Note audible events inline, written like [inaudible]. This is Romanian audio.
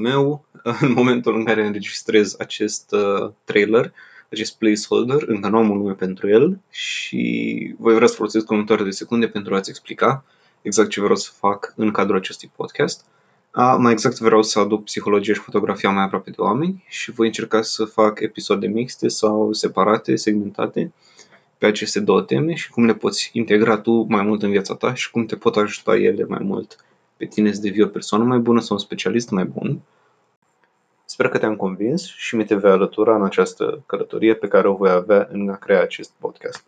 meu. [laughs] În momentul în care înregistrez acest uh, trailer, acest placeholder, încă nu am un nume pentru el și voi vrea să folosesc următoare de secunde pentru a-ți explica exact ce vreau să fac în cadrul acestui podcast. A, mai exact vreau să aduc psihologia și fotografia mai aproape de oameni și voi încerca să fac episoade mixte sau separate, segmentate pe aceste două teme și cum le poți integra tu mai mult în viața ta și cum te pot ajuta ele mai mult pe tine să devii o persoană mai bună sau un specialist mai bun. Sper că te-am convins și mi te vei alătura în această călătorie pe care o voi avea în a crea acest podcast.